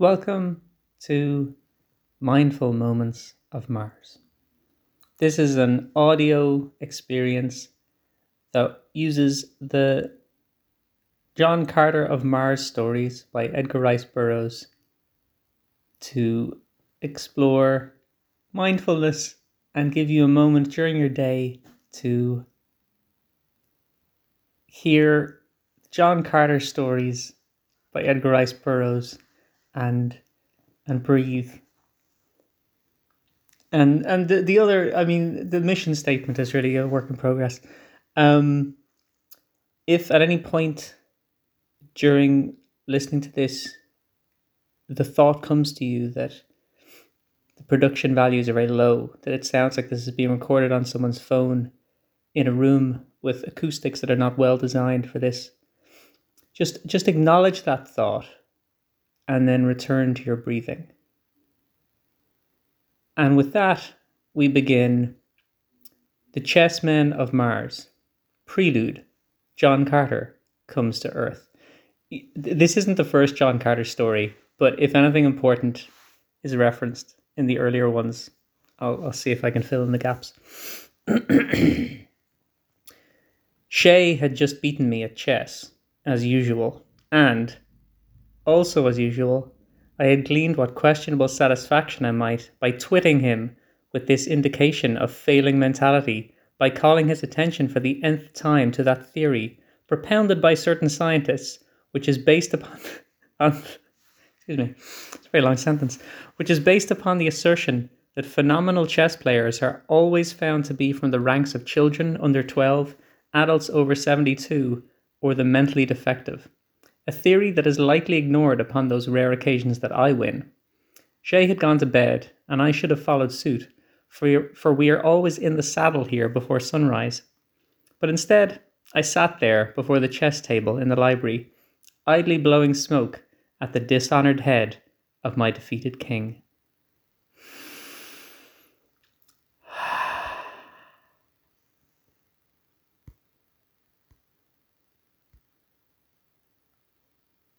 Welcome to Mindful Moments of Mars. This is an audio experience that uses the John Carter of Mars stories by Edgar Rice Burroughs to explore mindfulness and give you a moment during your day to hear John Carter stories by Edgar Rice Burroughs and and breathe. And and the, the other, I mean, the mission statement is really a work in progress. Um, if at any point during listening to this, the thought comes to you that the production values are very low, that it sounds like this is being recorded on someone's phone in a room with acoustics that are not well designed for this, just just acknowledge that thought and then return to your breathing. And with that, we begin The Chessmen of Mars, Prelude, John Carter comes to Earth. This isn't the first John Carter story, but if anything important is referenced in the earlier ones, I'll, I'll see if I can fill in the gaps. Shea had just beaten me at chess, as usual, and also, as usual, I had gleaned what questionable satisfaction I might by twitting him with this indication of failing mentality by calling his attention for the nth time to that theory propounded by certain scientists, which is based upon, on, excuse me, it's a very long sentence, which is based upon the assertion that phenomenal chess players are always found to be from the ranks of children under 12, adults over 72, or the mentally defective a theory that is lightly ignored upon those rare occasions that I win. Shea had gone to bed, and I should have followed suit, for, for we are always in the saddle here before sunrise. But instead, I sat there before the chess table in the library, idly blowing smoke at the dishonoured head of my defeated king.